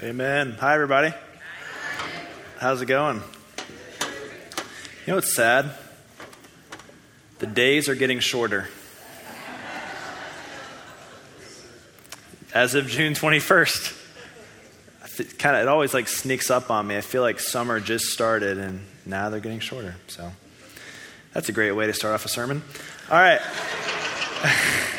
Amen. Hi, everybody. How's it going? You know what's sad? The days are getting shorter. As of June 21st, kind of it always like sneaks up on me. I feel like summer just started and now they're getting shorter. So that's a great way to start off a sermon. All right.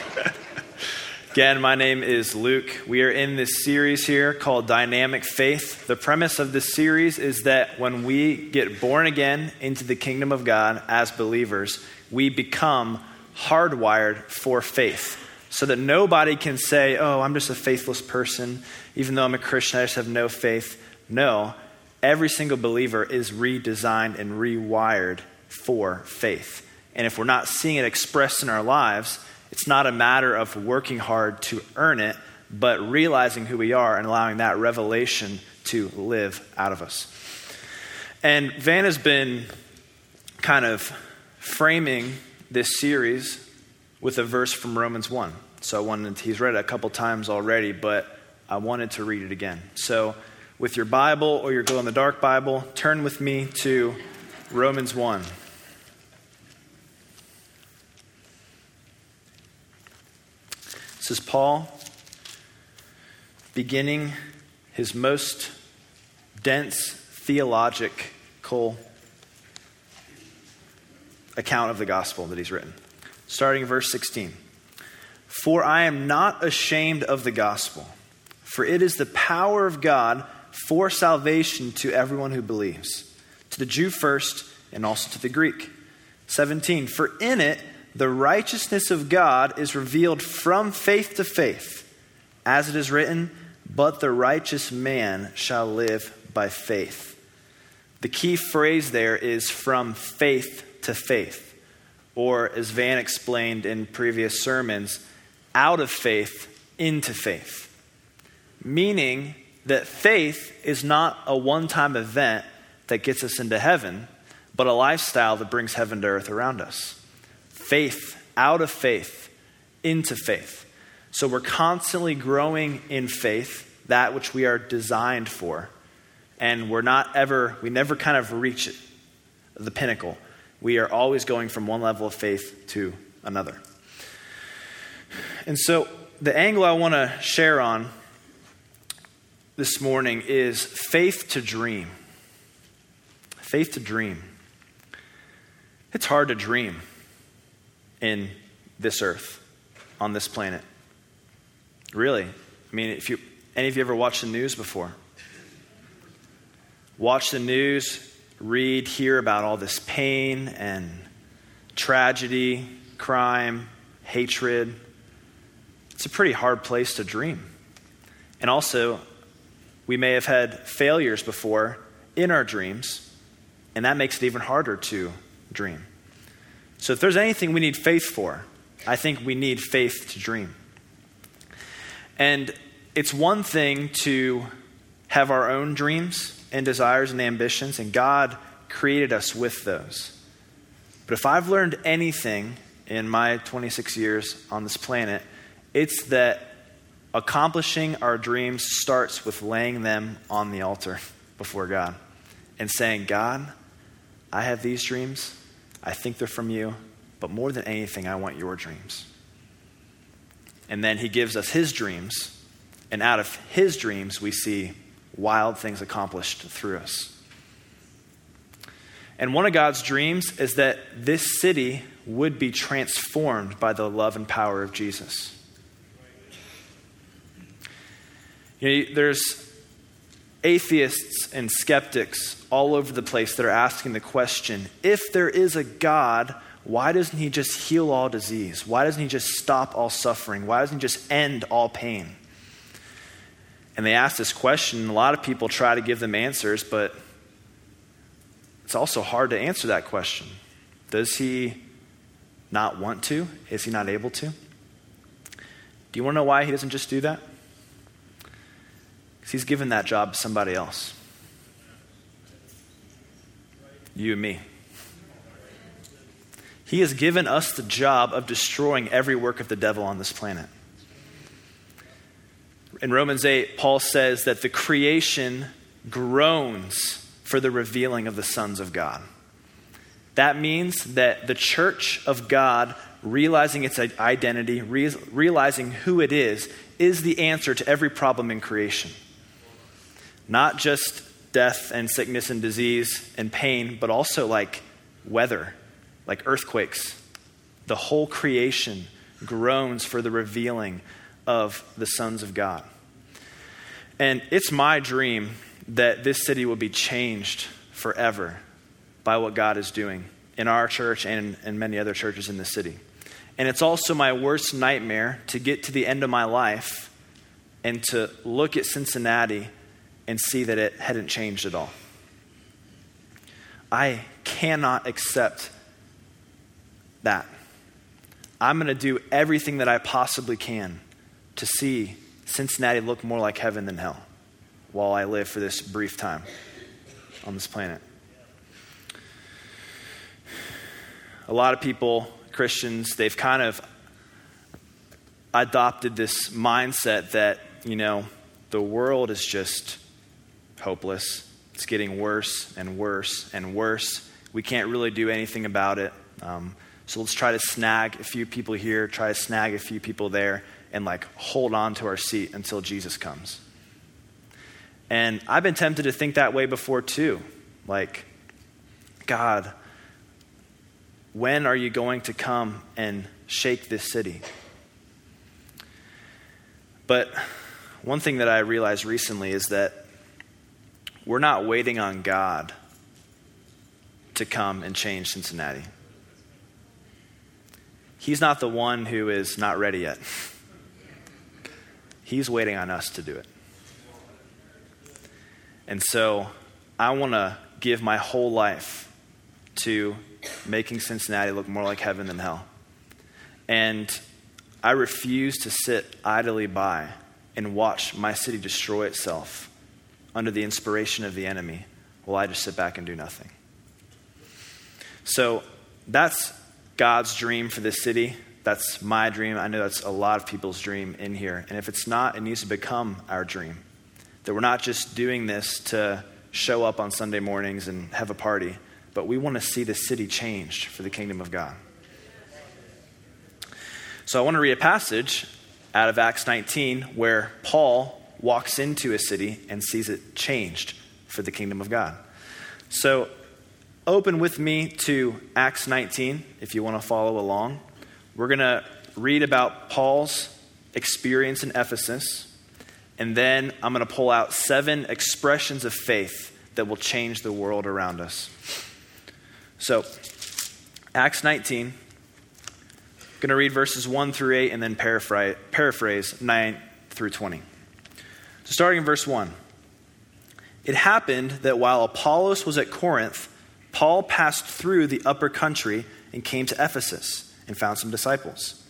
Again, my name is Luke. We are in this series here called Dynamic Faith. The premise of this series is that when we get born again into the kingdom of God as believers, we become hardwired for faith. So that nobody can say, oh, I'm just a faithless person. Even though I'm a Christian, I just have no faith. No, every single believer is redesigned and rewired for faith. And if we're not seeing it expressed in our lives, it's not a matter of working hard to earn it, but realizing who we are and allowing that revelation to live out of us. And Van has been kind of framing this series with a verse from Romans 1. So I wanted, he's read it a couple times already, but I wanted to read it again. So with your Bible or your glow in the dark Bible, turn with me to Romans 1. Is Paul beginning his most dense theological account of the gospel that he's written. Starting verse 16. For I am not ashamed of the gospel, for it is the power of God for salvation to everyone who believes, to the Jew first, and also to the Greek. 17. For in it, the righteousness of God is revealed from faith to faith, as it is written, But the righteous man shall live by faith. The key phrase there is from faith to faith, or as Van explained in previous sermons, out of faith into faith. Meaning that faith is not a one time event that gets us into heaven, but a lifestyle that brings heaven to earth around us faith out of faith into faith. So we're constantly growing in faith, that which we are designed for. And we're not ever, we never kind of reach it, the pinnacle. We are always going from one level of faith to another. And so the angle I want to share on this morning is faith to dream. Faith to dream. It's hard to dream in this earth, on this planet. Really. I mean, if you, any of you ever watched the news before? Watch the news, read, hear about all this pain and tragedy, crime, hatred. It's a pretty hard place to dream. And also, we may have had failures before in our dreams, and that makes it even harder to dream. So, if there's anything we need faith for, I think we need faith to dream. And it's one thing to have our own dreams and desires and ambitions, and God created us with those. But if I've learned anything in my 26 years on this planet, it's that accomplishing our dreams starts with laying them on the altar before God and saying, God, I have these dreams. I think they're from you, but more than anything, I want your dreams. And then he gives us his dreams, and out of his dreams, we see wild things accomplished through us. And one of God's dreams is that this city would be transformed by the love and power of Jesus. You know, there's atheists and skeptics all over the place that are asking the question if there is a God, why doesn't he just heal all disease? Why doesn't he just stop all suffering? Why doesn't he just end all pain? And they ask this question, and a lot of people try to give them answers, but it's also hard to answer that question. Does he not want to? Is he not able to? Do you want to know why he doesn't just do that? He's given that job to somebody else. You and me. He has given us the job of destroying every work of the devil on this planet. In Romans 8, Paul says that the creation groans for the revealing of the sons of God. That means that the church of God, realizing its identity, realizing who it is, is the answer to every problem in creation. Not just death and sickness and disease and pain, but also like weather, like earthquakes. The whole creation groans for the revealing of the sons of God. And it's my dream that this city will be changed forever by what God is doing in our church and in many other churches in the city. And it's also my worst nightmare to get to the end of my life and to look at Cincinnati and see that it hadn't changed at all. I cannot accept that. I'm going to do everything that I possibly can to see Cincinnati look more like heaven than hell while I live for this brief time on this planet. A lot of people, Christians, they've kind of adopted this mindset that, you know, the world is just hopeless. It's getting worse and worse and worse. We can't really do anything about it. Um, so let's try to snag a few people here, try to snag a few people there, and like hold on to our seat until Jesus comes. And I've been tempted to think that way before too. Like, God, when are you going to come and shake this city? But one thing that I realized recently is that we're not waiting on God to come and change Cincinnati. He's not the one who is not ready yet. He's waiting on us to do it. And so I want to give my whole life to making Cincinnati look more like heaven than hell. And I refuse to sit idly by and watch my city destroy itself under the inspiration of the enemy while I just sit back and do nothing. So that's God's dream for this city. That's my dream. I know that's a lot of people's dream in here. And if it's not, it needs to become our dream. That we're not just doing this to show up on Sunday mornings and have a party, but we want to see the city changed for the kingdom of God. So I want to read a passage out of Acts 19 where Paul walks into a city and sees it changed for the kingdom of God. So open with me to Acts 19 if you want to follow along. We're going to read about Paul's experience in Ephesus, and then I'm going to pull out seven expressions of faith that will change the world around us. So, Acts 19, I'm going to read verses 1 through 8 and then paraphrase, paraphrase 9 through 20. So, starting in verse 1. It happened that while Apollos was at Corinth, Paul passed through the upper country and came to Ephesus and found some disciples.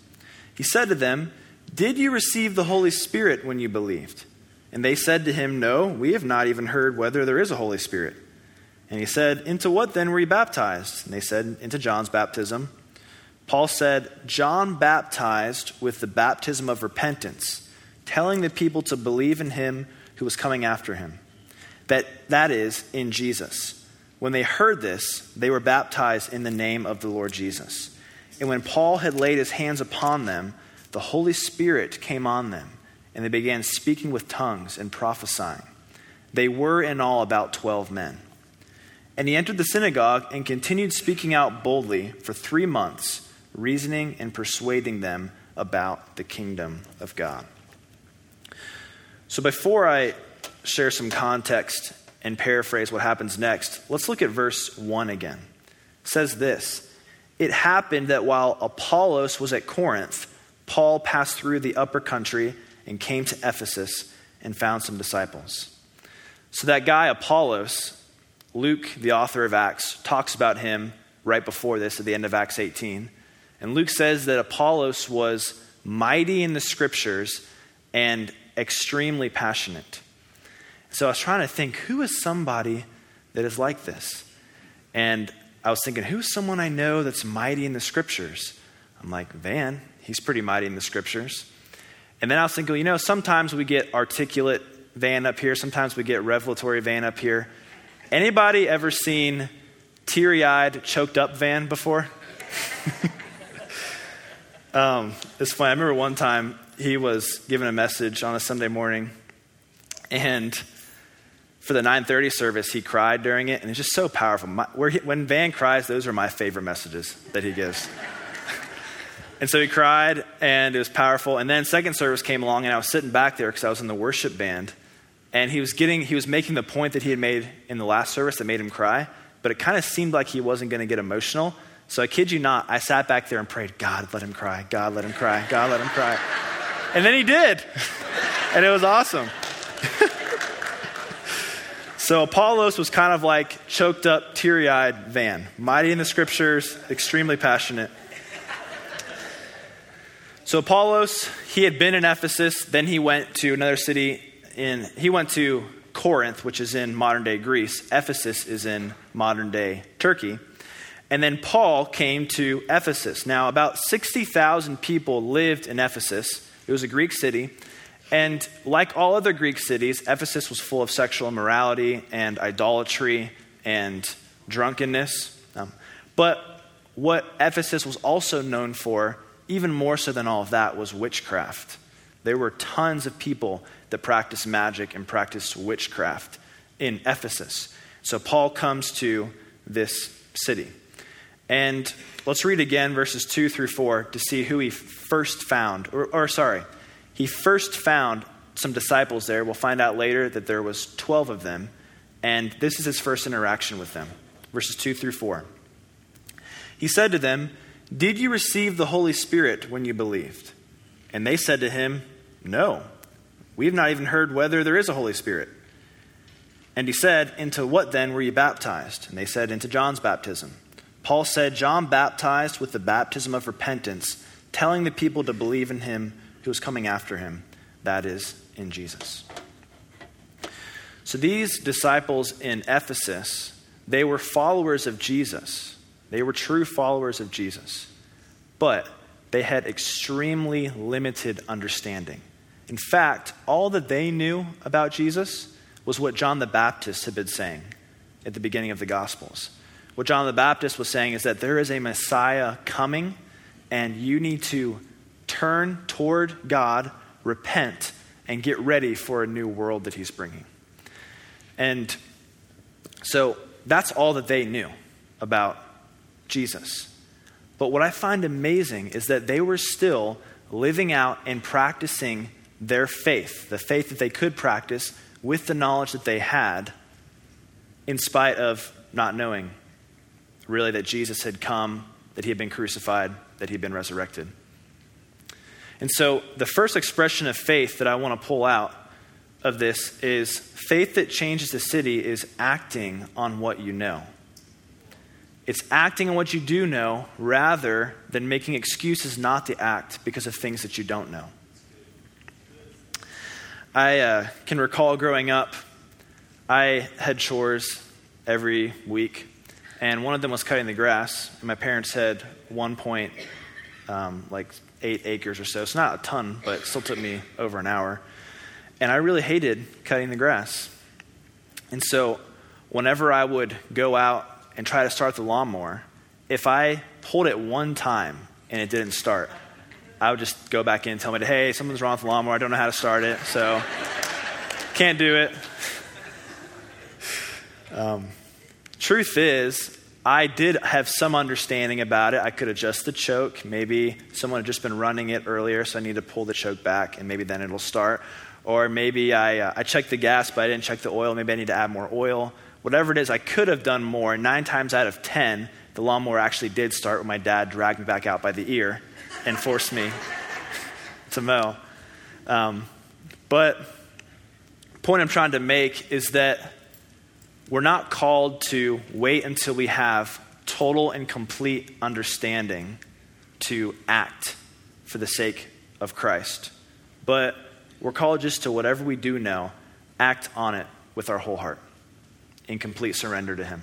He said to them, Did you receive the Holy Spirit when you believed? And they said to him, No, we have not even heard whether there is a Holy Spirit. And he said, Into what then were you baptized? And they said, Into John's baptism. Paul said, John baptized with the baptism of repentance, telling the people to believe in him who was coming after him. That, that is, in Jesus. When they heard this, they were baptized in the name of the Lord Jesus. And when Paul had laid his hands upon them, the Holy Spirit came on them, and they began speaking with tongues and prophesying. They were in all about twelve men. And he entered the synagogue and continued speaking out boldly for three months, reasoning and persuading them about the kingdom of God. So before I share some context and paraphrase what happens next, let's look at verse 1 again. It says this It happened that while Apollos was at Corinth, Paul passed through the upper country and came to Ephesus and found some disciples. So that guy, Apollos, Luke, the author of Acts, talks about him right before this at the end of Acts 18. And Luke says that Apollos was mighty in the scriptures and extremely passionate. So I was trying to think who is somebody that is like this? And I was thinking, who's someone I know that's mighty in the scriptures? I'm like, Van, he's pretty mighty in the scriptures. And then I was thinking, you know, sometimes we get articulate van up here, sometimes we get revelatory van up here. Anybody ever seen teary eyed, choked up van before? um, it's funny. I remember one time he was given a message on a Sunday morning, and for the 9:30 service, he cried during it, and it's just so powerful. My, he, when Van cries, those are my favorite messages that he gives. and so he cried, and it was powerful. And then second service came along, and I was sitting back there because I was in the worship band, and he was getting, he was making the point that he had made in the last service that made him cry, but it kind of seemed like he wasn't going to get emotional. So I kid you not, I sat back there and prayed, God, let him cry. God, let him cry. God, let him cry. And then he did. and it was awesome. so Apollos was kind of like choked up, teary eyed Van, mighty in the scriptures, extremely passionate. So Apollos, he had been in Ephesus, then he went to another city in, he went to Corinth, which is in modern day Greece. Ephesus is in modern day Turkey. And then Paul came to Ephesus. Now, about 60,000 people lived in Ephesus. It was a Greek city. And like all other Greek cities, Ephesus was full of sexual immorality and idolatry and drunkenness. Um, but what Ephesus was also known for, even more so than all of that, was witchcraft. There were tons of people that practiced magic and practiced witchcraft in Ephesus. So Paul comes to this city. And let's read again verses 2 through 4 to see who he first found. Or, or, sorry, he first found some disciples there. We'll find out later that there was 12 of them. And this is his first interaction with them. Verses 2 through 4. He said to them, Did you receive the Holy Spirit when you believed? And they said to him, No. We have not even heard whether there is a Holy Spirit. And he said, Into what then were you baptized? And they said, Into John's baptism. Paul said, John baptized with the baptism of repentance, telling the people to believe in him who was coming after him, that is, in Jesus. So these disciples in Ephesus, they were followers of Jesus. They were true followers of Jesus. But they had extremely limited understanding. In fact, all that they knew about Jesus was what John the Baptist had been saying at the beginning of the Gospels. What John the Baptist was saying is that there is a Messiah coming, and you need to turn toward God, repent, and get ready for a new world that he's bringing. And so that's all that they knew about Jesus. But what I find amazing is that they were still living out and practicing their faith, the faith that they could practice with the knowledge that they had, in spite of not knowing really that Jesus had come, that he had been crucified, that he had been resurrected. And so, the first expression of faith that I want to pull out of this is faith that changes the city is acting on what you know. It's acting on what you do know rather than making excuses not to act because of things that you don't know. I uh, can recall growing up, I had chores every week and one of them was cutting the grass. And my parents had one point, um, like eight acres or so. It's not a ton, but it still took me over an hour. And I really hated cutting the grass. And so, whenever I would go out and try to start the lawnmower, if I pulled it one time and it didn't start, I would just go back in and tell me, hey, something's wrong with the lawnmower. I don't know how to start it, so can't do it. Um, Truth is, I did have some understanding about it. I could adjust the choke. Maybe someone had just been running it earlier, so I need to pull the choke back, and maybe then it'll start. Or maybe I, uh, I checked the gas, but I didn't check the oil. Maybe I need to add more oil. Whatever it is, I could have done more. Nine times out of ten, the lawnmower actually did start when my dad dragged me back out by the ear and forced me to mow. Um, but point I'm trying to make is that we're not called to wait until we have total and complete understanding to act for the sake of Christ. But we're called just to whatever we do know, act on it with our whole heart in complete surrender to Him.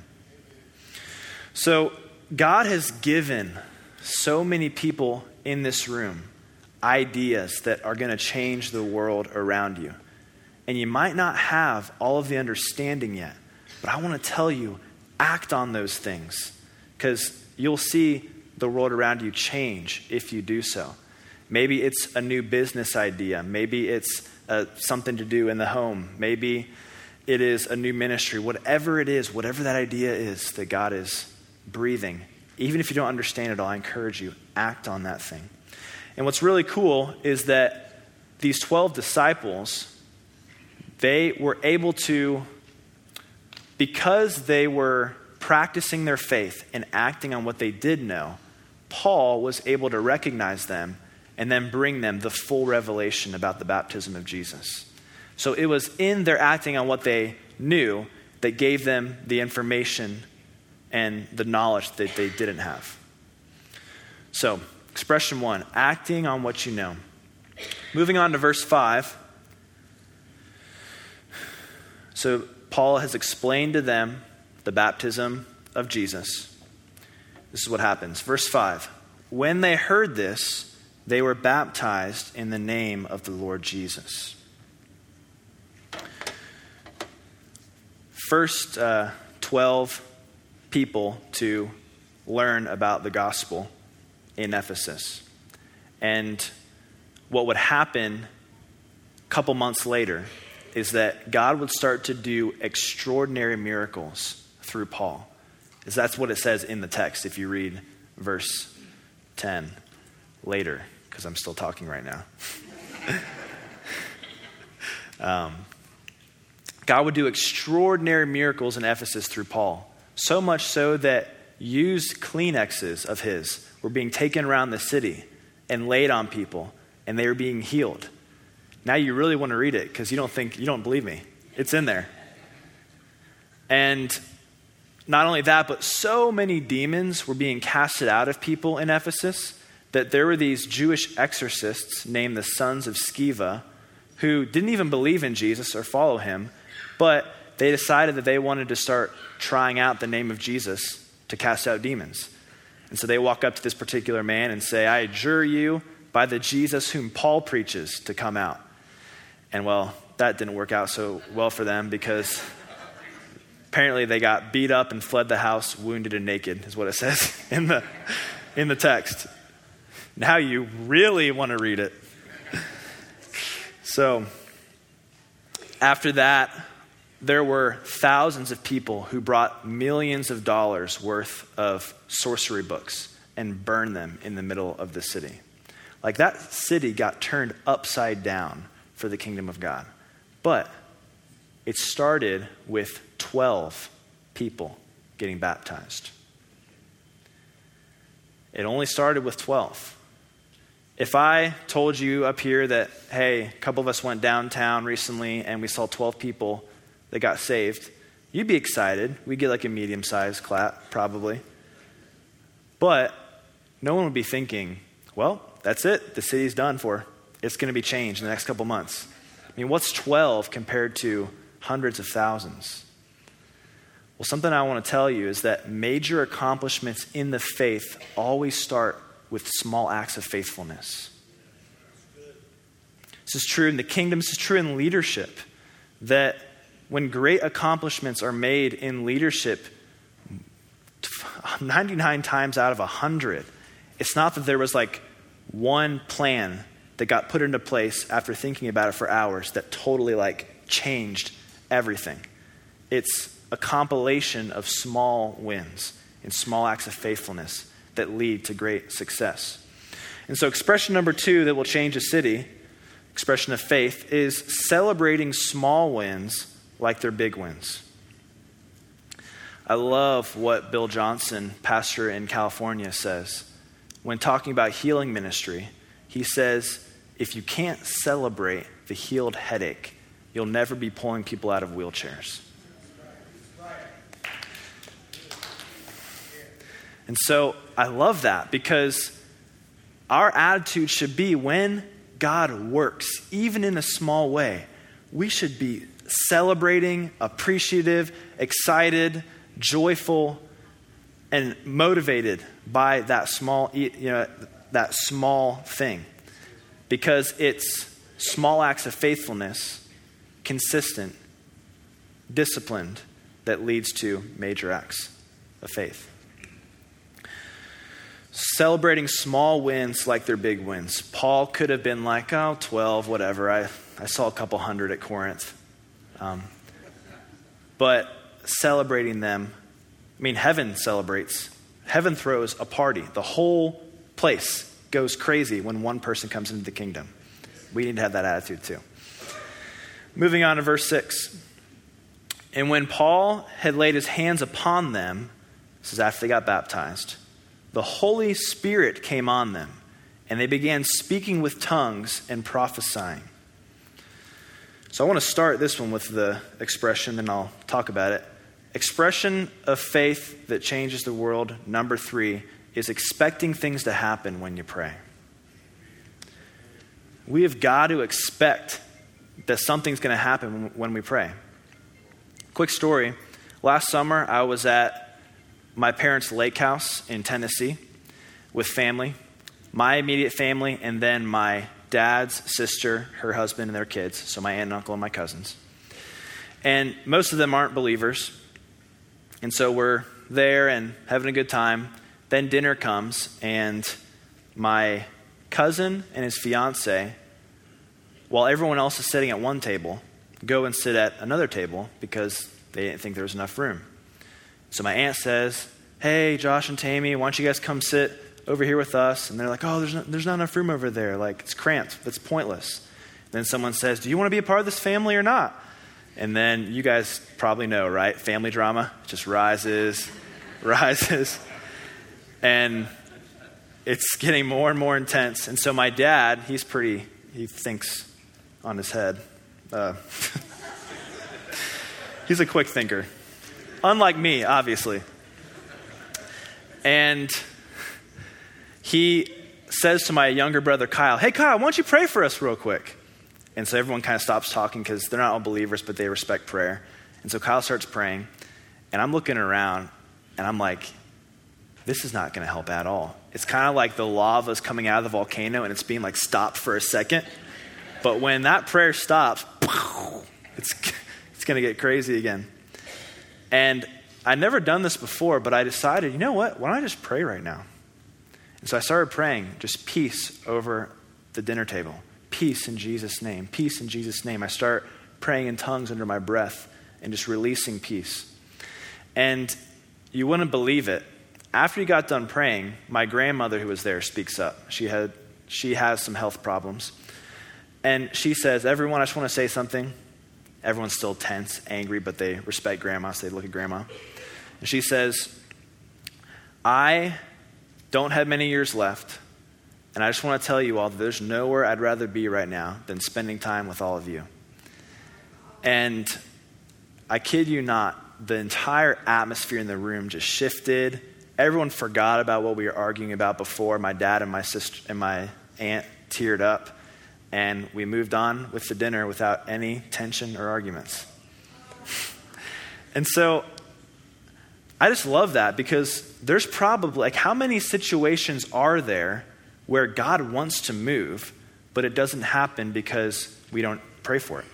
So, God has given so many people in this room ideas that are going to change the world around you. And you might not have all of the understanding yet, but I want to tell you act on those things because you'll see the world around you change if you do so. Maybe it's a new business idea. Maybe it's uh, something to do in the home. Maybe it is a new ministry. Whatever it is, whatever that idea is that God is breathing, even if you don't understand it all, I encourage you, act on that thing. And what's really cool is that these 12 disciples, they were able to, because they were practicing their faith and acting on what they did know, Paul was able to recognize them and then bring them the full revelation about the baptism of Jesus. So it was in their acting on what they knew that gave them the information and the knowledge that they didn't have. So, expression one acting on what you know. Moving on to verse 5. So, Paul has explained to them the baptism of Jesus. This is what happens. Verse 5 When they heard this, they were baptized in the name of the Lord Jesus. First uh, 12 people to learn about the gospel in Ephesus. And what would happen a couple months later is that God would start to do extraordinary miracles through Paul. Because that's what it says in the text if you read verse 10 later because I'm still talking right now. um, God would do extraordinary miracles in Ephesus through Paul, so much so that used Kleenexes of his were being taken around the city and laid on people, and they were being healed. Now you really want to read it because you don't think, you don't believe me. It's in there. And not only that, but so many demons were being casted out of people in Ephesus that there were these Jewish exorcists named the sons of Sceva who didn't even believe in Jesus or follow him, but they decided that they wanted to start trying out the name of Jesus to cast out demons. And so they walk up to this particular man and say, I adjure you by the Jesus whom Paul preaches to come out. And well, that didn't work out so well for them because apparently they got beat up and fled the house wounded and naked, is what it says in the, in the text. Now you really want to read it. So, after that, there were thousands of people who brought millions of dollars worth of sorcery books and burned them in the middle of the city. Like that city got turned upside down for the kingdom of God. But it started with 12 people getting baptized. It only started with 12. If I told you up here that, hey, a couple of us went downtown recently and we saw 12 people that got saved, you'd be excited. We'd get like a medium sized clap, probably. But no one would be thinking, well, that's it. The city's done for. It's going to be changed in the next couple months. I mean, what's 12 compared to hundreds of thousands? Well, something I want to tell you is that major accomplishments in the faith always start with small acts of faithfulness. This is true in the kingdom, this is true in leadership. That when great accomplishments are made in leadership, 99 times out of 100, it's not that there was like one plan that got put into place after thinking about it for hours that totally like changed everything. It's a compilation of small wins and small acts of faithfulness that lead to great success. And so, expression number two that will change a city, expression of faith, is celebrating small wins like they're big wins. I love what Bill Johnson, pastor in California, says. When talking about healing ministry, he says, if you can't celebrate the healed headache, you'll never be pulling people out of wheelchairs. And so I love that because our attitude should be when God works, even in a small way, we should be celebrating, appreciative, excited, joyful, and motivated by that small, you know, that small thing. Because it's small acts of faithfulness, consistent, disciplined, that leads to major acts of faith. Celebrating small wins like they're big wins. Paul could have been like, oh, 12, whatever. I, I saw a couple hundred at Corinth. Um, but celebrating them, I mean, heaven celebrates. Heaven throws a party. The whole place goes crazy when one person comes into the kingdom. We need to have that attitude too. Moving on to verse 6. And when Paul had laid his hands upon them, this is after they got baptized, the Holy Spirit came on them, and they began speaking with tongues and prophesying. So I want to start this one with the expression, then I'll talk about it. Expression of faith that changes the world, number three, is expecting things to happen when you pray. We have got to expect that something's going to happen when we pray. Quick story. Last summer, I was at my parents' lake house in Tennessee with family, my immediate family, and then my dad's sister, her husband, and their kids. So my aunt and uncle and my cousins. And most of them aren't believers. And so we're there and having a good time. Then dinner comes, and my cousin and his fiance, while everyone else is sitting at one table, go and sit at another table because they didn't think there was enough room. So my aunt says, Hey, Josh and Tammy, why don't you guys come sit over here with us? And they're like, Oh, there's not, there's not enough room over there. Like, it's cramped. That's pointless. Then someone says, Do you want to be a part of this family or not? And then you guys probably know, right? Family drama just rises, rises. And it's getting more and more intense. And so my dad, he's pretty, he thinks on his head. Uh, he's a quick thinker, unlike me, obviously. And he says to my younger brother, Kyle, Hey, Kyle, why don't you pray for us real quick? And so everyone kind of stops talking because they're not all believers, but they respect prayer. And so Kyle starts praying, and I'm looking around, and I'm like, this is not going to help at all. It's kind of like the lava is coming out of the volcano and it's being like stopped for a second. But when that prayer stops, it's, it's going to get crazy again. And I'd never done this before, but I decided, you know what? Why don't I just pray right now? And so I started praying just peace over the dinner table. Peace in Jesus' name. Peace in Jesus' name. I start praying in tongues under my breath and just releasing peace. And you wouldn't believe it. After he got done praying, my grandmother who was there speaks up. She had she has some health problems. And she says, Everyone, I just want to say something. Everyone's still tense, angry, but they respect grandma, so they look at grandma. And she says, I don't have many years left, and I just want to tell you all that there's nowhere I'd rather be right now than spending time with all of you. And I kid you not, the entire atmosphere in the room just shifted. Everyone forgot about what we were arguing about before. My dad and my sister and my aunt teared up and we moved on with the dinner without any tension or arguments. and so I just love that because there's probably, like, how many situations are there where God wants to move, but it doesn't happen because we don't pray for it?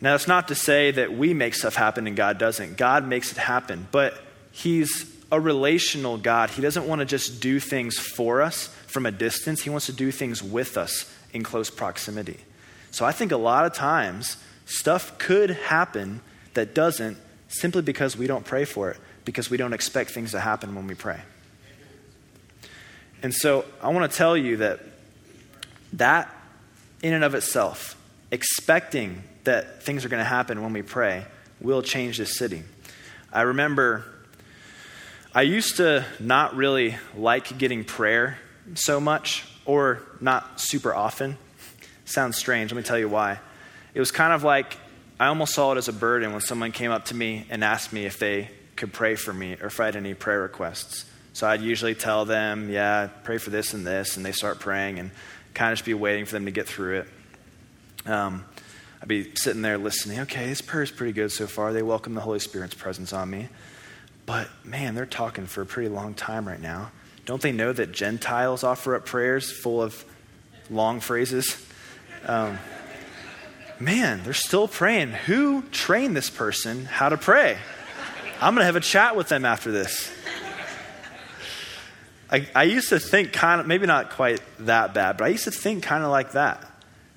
Now, that's not to say that we make stuff happen and God doesn't. God makes it happen, but He's a relational God. He doesn't want to just do things for us from a distance, He wants to do things with us in close proximity. So I think a lot of times stuff could happen that doesn't simply because we don't pray for it, because we don't expect things to happen when we pray. And so I want to tell you that that in and of itself, expecting that things are going to happen when we pray, will change this city. I remember I used to not really like getting prayer so much, or not super often. Sounds strange. Let me tell you why. It was kind of like I almost saw it as a burden when someone came up to me and asked me if they could pray for me or if I had any prayer requests. So I'd usually tell them, yeah, pray for this and this, and they start praying and kind of just be waiting for them to get through it. Um, I'd be sitting there listening. Okay, this prayer is pretty good so far. They welcome the Holy Spirit's presence on me. But man, they're talking for a pretty long time right now. don't they know that Gentiles offer up prayers full of long phrases? Um, man, they're still praying. Who trained this person how to pray? I'm going to have a chat with them after this. I, I used to think kind of, maybe not quite that bad, but I used to think kind of like that.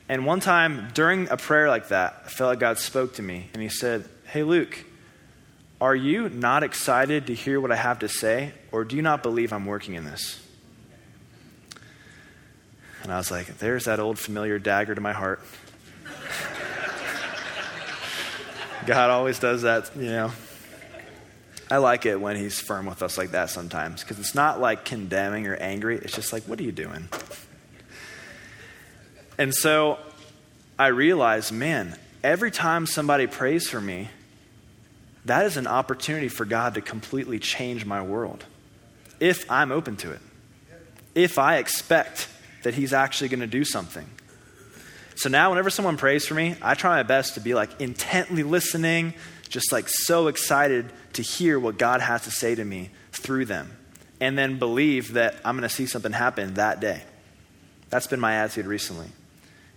And one time during a prayer like that, I felt like God spoke to me and He said, Hey, Luke, are you not excited to hear what I have to say, or do you not believe I'm working in this? And I was like, There's that old familiar dagger to my heart. God always does that, you know. I like it when he's firm with us like that sometimes because it's not like condemning or angry. It's just like, what are you doing? And so I realized, man, every time somebody prays for me, that is an opportunity for God to completely change my world if I'm open to it, if I expect that He's actually going to do something. So now, whenever someone prays for me, I try my best to be like intently listening, just like so excited to hear what God has to say to me through them, and then believe that I'm going to see something happen that day. That's been my attitude recently.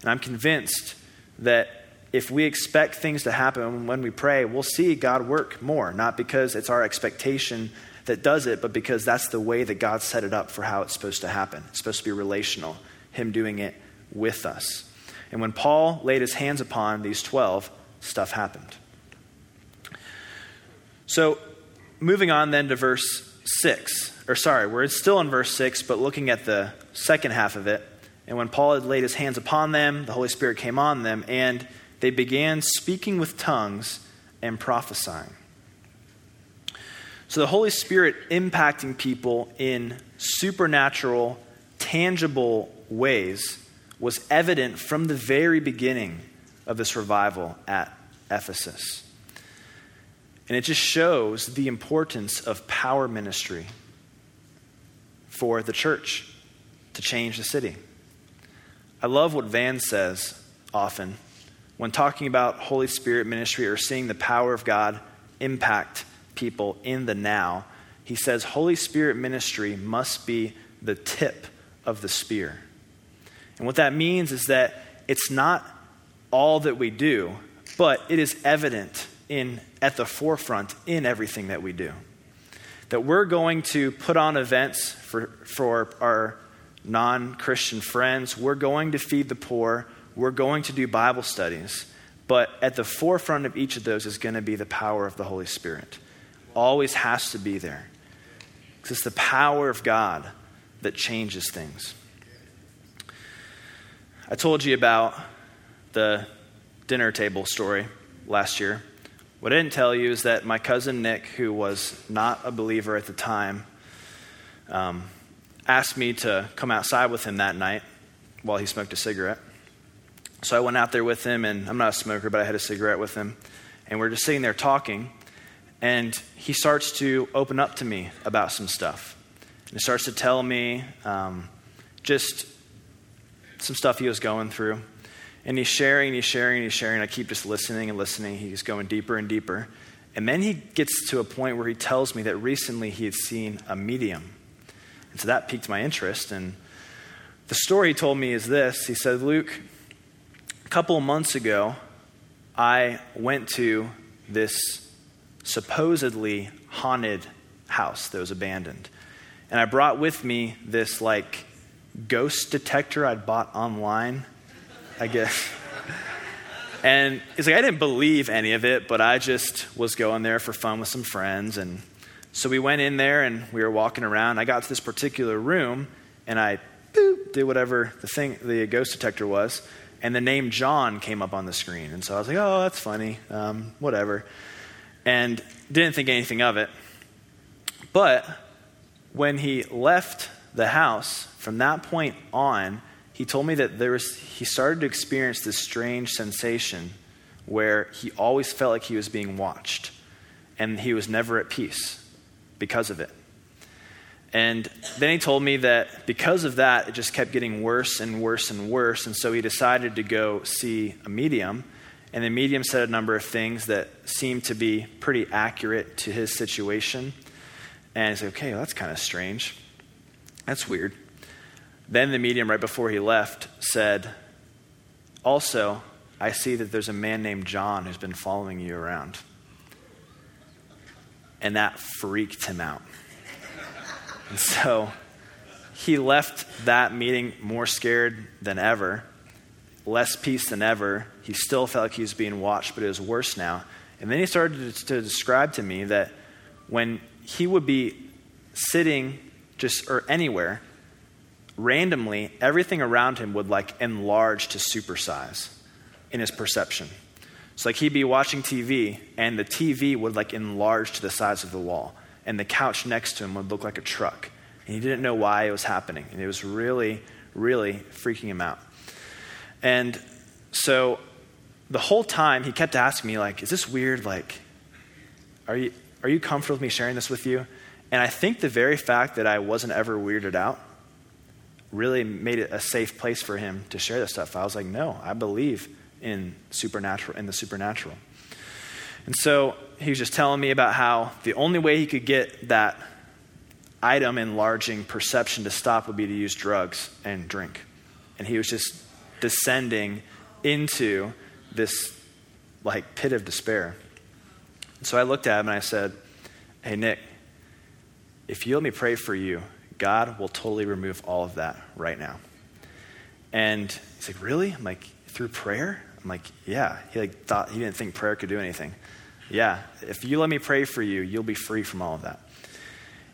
And I'm convinced that if we expect things to happen when we pray, we'll see God work more, not because it's our expectation that does it, but because that's the way that God set it up for how it's supposed to happen. It's supposed to be relational, Him doing it with us. And when Paul laid his hands upon these 12, stuff happened. So, moving on then to verse 6, or sorry, we're still in verse 6, but looking at the second half of it. And when Paul had laid his hands upon them, the Holy Spirit came on them, and they began speaking with tongues and prophesying. So the Holy Spirit impacting people in supernatural, tangible ways was evident from the very beginning of this revival at Ephesus. And it just shows the importance of power ministry for the church to change the city. I love what Van says often when talking about Holy Spirit ministry or seeing the power of God impact people in the now. He says Holy Spirit ministry must be the tip of the spear. And what that means is that it's not all that we do, but it is evident in at the forefront in everything that we do. That we're going to put on events for, for our non Christian friends, we're going to feed the poor, we're going to do Bible studies. But at the forefront of each of those is going to be the power of the Holy Spirit. Always has to be there. Because it's the power of God that changes things. I told you about the dinner table story last year. What I didn't tell you is that my cousin Nick, who was not a believer at the time, um, asked me to come outside with him that night while he smoked a cigarette. So I went out there with him, and I'm not a smoker, but I had a cigarette with him. And we're just sitting there talking, and he starts to open up to me about some stuff. And he starts to tell me um, just some stuff he was going through. And he's sharing, he's sharing, he's sharing. I keep just listening and listening. He's going deeper and deeper. And then he gets to a point where he tells me that recently he had seen a medium. And so that piqued my interest. And the story he told me is this He said, Luke, couple of months ago, I went to this supposedly haunted house that was abandoned. And I brought with me this like ghost detector I'd bought online I guess. And it's like I didn't believe any of it, but I just was going there for fun with some friends. And so we went in there and we were walking around. I got to this particular room and I boop, did whatever the thing, the ghost detector was. And the name John came up on the screen. And so I was like, oh, that's funny, um, whatever. And didn't think anything of it. But when he left the house, from that point on, he told me that there was, he started to experience this strange sensation where he always felt like he was being watched and he was never at peace because of it. And then he told me that because of that, it just kept getting worse and worse and worse. And so he decided to go see a medium. And the medium said a number of things that seemed to be pretty accurate to his situation. And he's said, okay, well, that's kind of strange. That's weird. Then the medium, right before he left, said, Also, I see that there's a man named John who's been following you around. And that freaked him out. And so he left that meeting more scared than ever, less peace than ever. He still felt like he was being watched, but it was worse now. And then he started to, to describe to me that when he would be sitting just or anywhere, randomly, everything around him would like enlarge to supersize in his perception. So like he'd be watching TV and the TV would like enlarge to the size of the wall and the couch next to him would look like a truck. And he didn't know why it was happening. And it was really, really freaking him out. And so the whole time he kept asking me, like, is this weird? Like, are you, are you comfortable with me sharing this with you? And I think the very fact that I wasn't ever weirded out really made it a safe place for him to share this stuff. I was like, no, I believe in supernatural in the supernatural. And so he was just telling me about how the only way he could get that item enlarging perception to stop would be to use drugs and drink. And he was just descending into this like pit of despair. So I looked at him and I said, Hey, Nick, if you let me pray for you, God will totally remove all of that right now. And he's like, Really? I'm like, Through prayer? I'm like, Yeah. He like thought he didn't think prayer could do anything. Yeah. If you let me pray for you, you'll be free from all of that.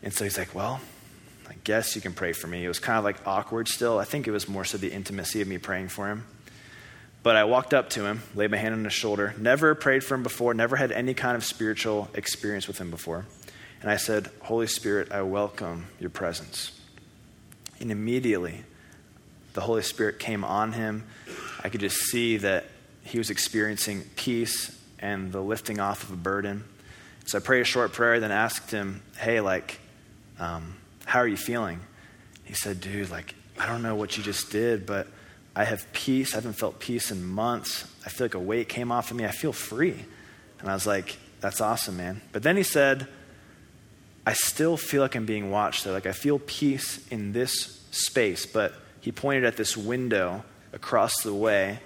And so he's like, Well, I guess you can pray for me. It was kind of like awkward still. I think it was more so the intimacy of me praying for him. But I walked up to him, laid my hand on his shoulder, never prayed for him before, never had any kind of spiritual experience with him before. And I said, Holy Spirit, I welcome your presence. And immediately, the Holy Spirit came on him. I could just see that he was experiencing peace and the lifting off of a burden. So I prayed a short prayer, then asked him, Hey, like, um, how are you feeling? He said, Dude, like, I don't know what you just did, but I have peace. I haven't felt peace in months. I feel like a weight came off of me. I feel free. And I was like, That's awesome, man. But then he said, I still feel like I'm being watched. So, like, I feel peace in this space. But he pointed at this window across the way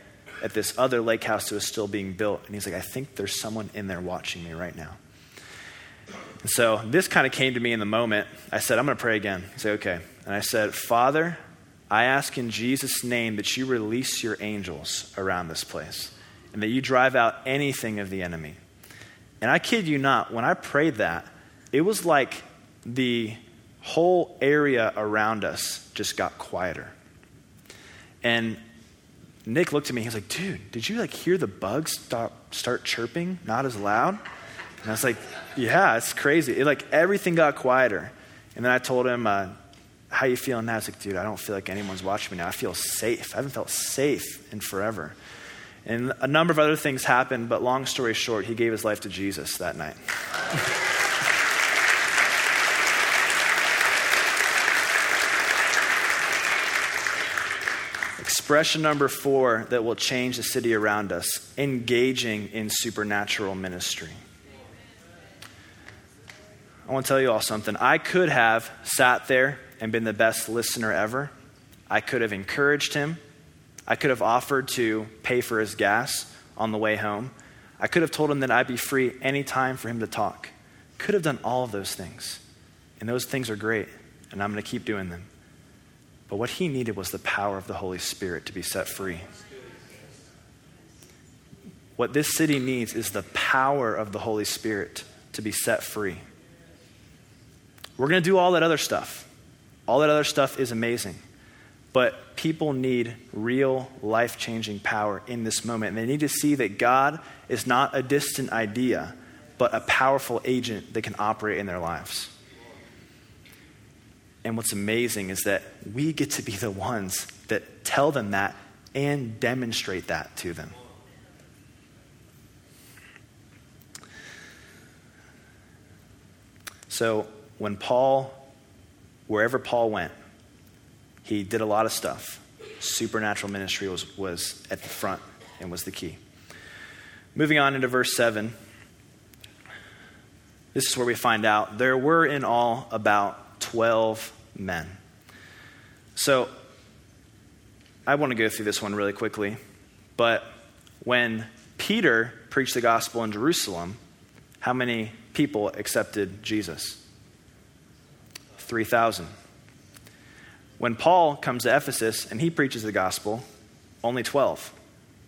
at this other lake house that was still being built. And he's like, I think there's someone in there watching me right now. And so this kind of came to me in the moment. I said, I'm going to pray again. I said, okay. And I said, Father, I ask in Jesus' name that you release your angels around this place and that you drive out anything of the enemy. And I kid you not, when I prayed that, it was like the whole area around us just got quieter. And Nick looked at me, he was like, dude, did you like hear the bugs stop, start chirping, not as loud? And I was like, yeah, it's crazy. It, like everything got quieter. And then I told him, uh, how you feeling now? I was like, dude, I don't feel like anyone's watching me now. I feel safe. I haven't felt safe in forever. And a number of other things happened, but long story short, he gave his life to Jesus that night. Expression number four that will change the city around us engaging in supernatural ministry. I want to tell you all something. I could have sat there and been the best listener ever. I could have encouraged him. I could have offered to pay for his gas on the way home. I could have told him that I'd be free anytime for him to talk. Could have done all of those things. And those things are great, and I'm going to keep doing them. But what he needed was the power of the Holy Spirit to be set free. What this city needs is the power of the Holy Spirit to be set free. We're going to do all that other stuff. All that other stuff is amazing. But people need real life changing power in this moment. And they need to see that God is not a distant idea, but a powerful agent that can operate in their lives. And what's amazing is that we get to be the ones that tell them that and demonstrate that to them. So, when Paul, wherever Paul went, he did a lot of stuff. Supernatural ministry was, was at the front and was the key. Moving on into verse 7, this is where we find out there were in all about 12 men. So, I want to go through this one really quickly. But when Peter preached the gospel in Jerusalem, how many people accepted Jesus? 3,000. When Paul comes to Ephesus and he preaches the gospel, only 12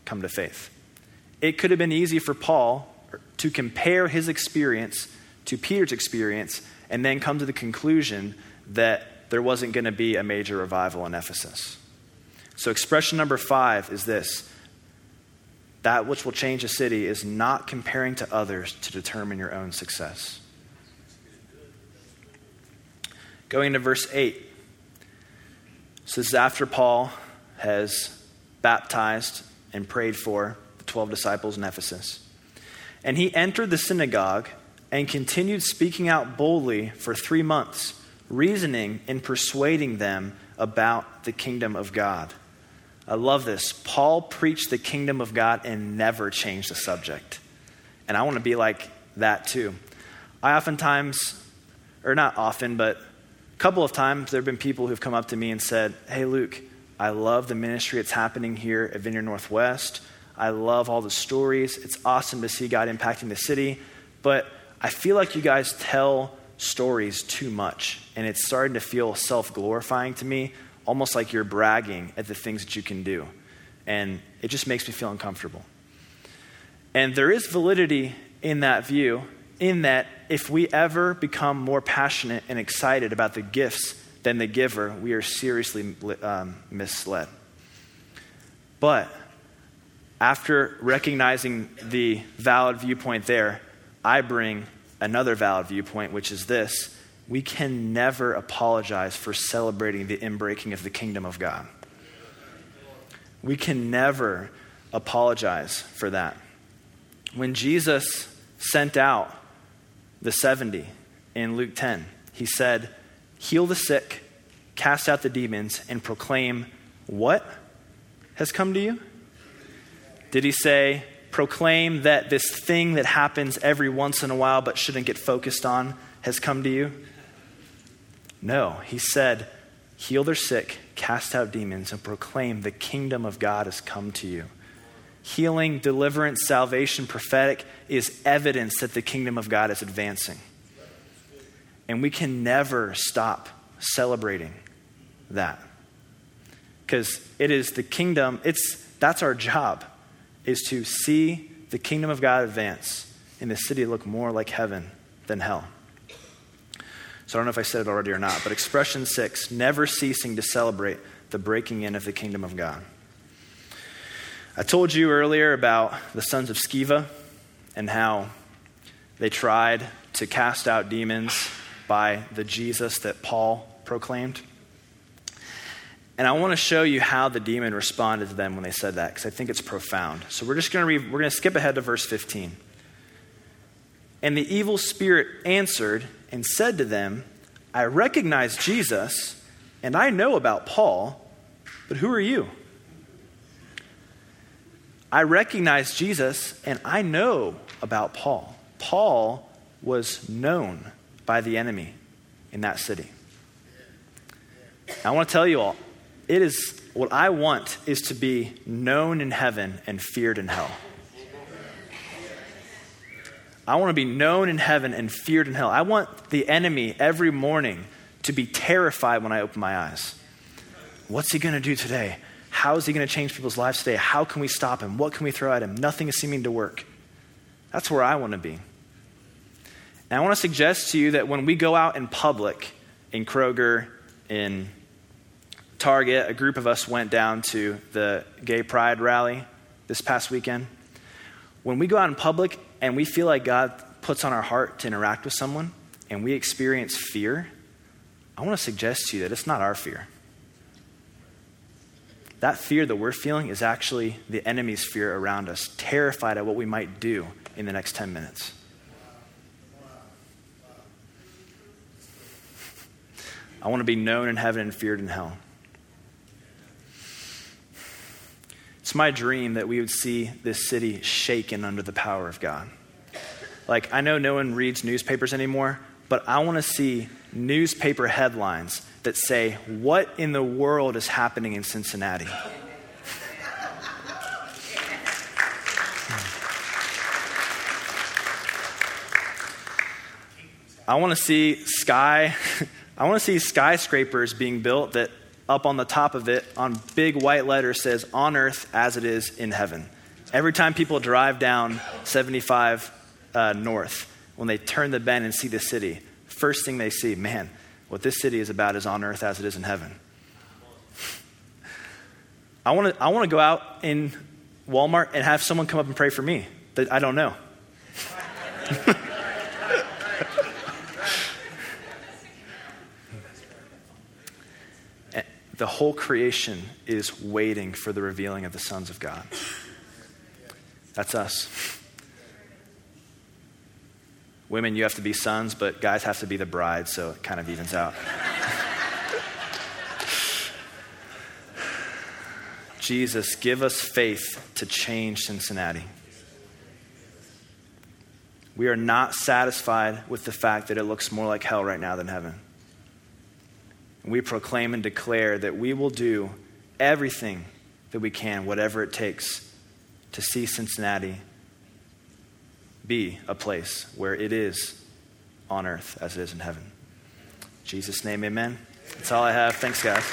come to faith. It could have been easy for Paul to compare his experience to Peter's experience and then come to the conclusion that there wasn't going to be a major revival in Ephesus. So, expression number five is this that which will change a city is not comparing to others to determine your own success. Going to verse 8. So, this is after Paul has baptized and prayed for the 12 disciples in Ephesus. And he entered the synagogue and continued speaking out boldly for three months, reasoning and persuading them about the kingdom of God. I love this. Paul preached the kingdom of God and never changed the subject. And I want to be like that too. I oftentimes, or not often, but a couple of times, there have been people who've come up to me and said, Hey, Luke, I love the ministry that's happening here at Vineyard Northwest. I love all the stories. It's awesome to see God impacting the city. But I feel like you guys tell stories too much, and it's starting to feel self glorifying to me almost like you're bragging at the things that you can do. And it just makes me feel uncomfortable. And there is validity in that view, in that if we ever become more passionate and excited about the gifts than the giver, we are seriously um, misled. But after recognizing the valid viewpoint there, I bring another valid viewpoint, which is this we can never apologize for celebrating the inbreaking of the kingdom of God. We can never apologize for that. When Jesus sent out the 70 in Luke 10, he said, Heal the sick, cast out the demons, and proclaim what has come to you? Did he say, proclaim that this thing that happens every once in a while but shouldn't get focused on has come to you? No, he said, heal their sick, cast out demons, and proclaim the kingdom of God has come to you. Healing, deliverance, salvation, prophetic is evidence that the kingdom of God is advancing. And we can never stop celebrating that. Because it is the kingdom, it's that's our job, is to see the kingdom of God advance and the city look more like heaven than hell. So I don't know if I said it already or not, but expression six never ceasing to celebrate the breaking in of the kingdom of God. I told you earlier about the sons of Sceva and how they tried to cast out demons by the Jesus that Paul proclaimed. And I want to show you how the demon responded to them when they said that, because I think it's profound. So we're just going to read, we're going to skip ahead to verse 15. And the evil spirit answered and said to them, I recognize Jesus and I know about Paul, but who are you? I recognize Jesus and I know about Paul. Paul was known by the enemy in that city. I want to tell you all, it is what I want is to be known in heaven and feared in hell. I want to be known in heaven and feared in hell. I want the enemy every morning to be terrified when I open my eyes. What's he going to do today? How is he going to change people's lives today? How can we stop him? What can we throw at him? Nothing is seeming to work. That's where I want to be. And I want to suggest to you that when we go out in public, in Kroger, in Target, a group of us went down to the gay pride rally this past weekend. When we go out in public and we feel like God puts on our heart to interact with someone and we experience fear, I want to suggest to you that it's not our fear. That fear that we're feeling is actually the enemy's fear around us, terrified at what we might do in the next 10 minutes. I want to be known in heaven and feared in hell. It's my dream that we would see this city shaken under the power of God. Like, I know no one reads newspapers anymore, but I want to see newspaper headlines that say, What in the world is happening in Cincinnati? I want to see sky. I want to see skyscrapers being built that up on the top of it, on big white letters, says "On Earth as it is in heaven." Every time people drive down 75 uh, North, when they turn the bend and see the city, first thing they see, man, what this city is about is on earth as it is in heaven. I want to I want to go out in Walmart and have someone come up and pray for me that I don't know. the whole creation is waiting for the revealing of the sons of God. That's us. Women, you have to be sons, but guys have to be the bride, so it kind of evens out. Jesus, give us faith to change Cincinnati. We are not satisfied with the fact that it looks more like hell right now than heaven. We proclaim and declare that we will do everything that we can, whatever it takes, to see Cincinnati be a place where it is on earth as it is in heaven. In Jesus' name, amen. That's all I have. Thanks, guys.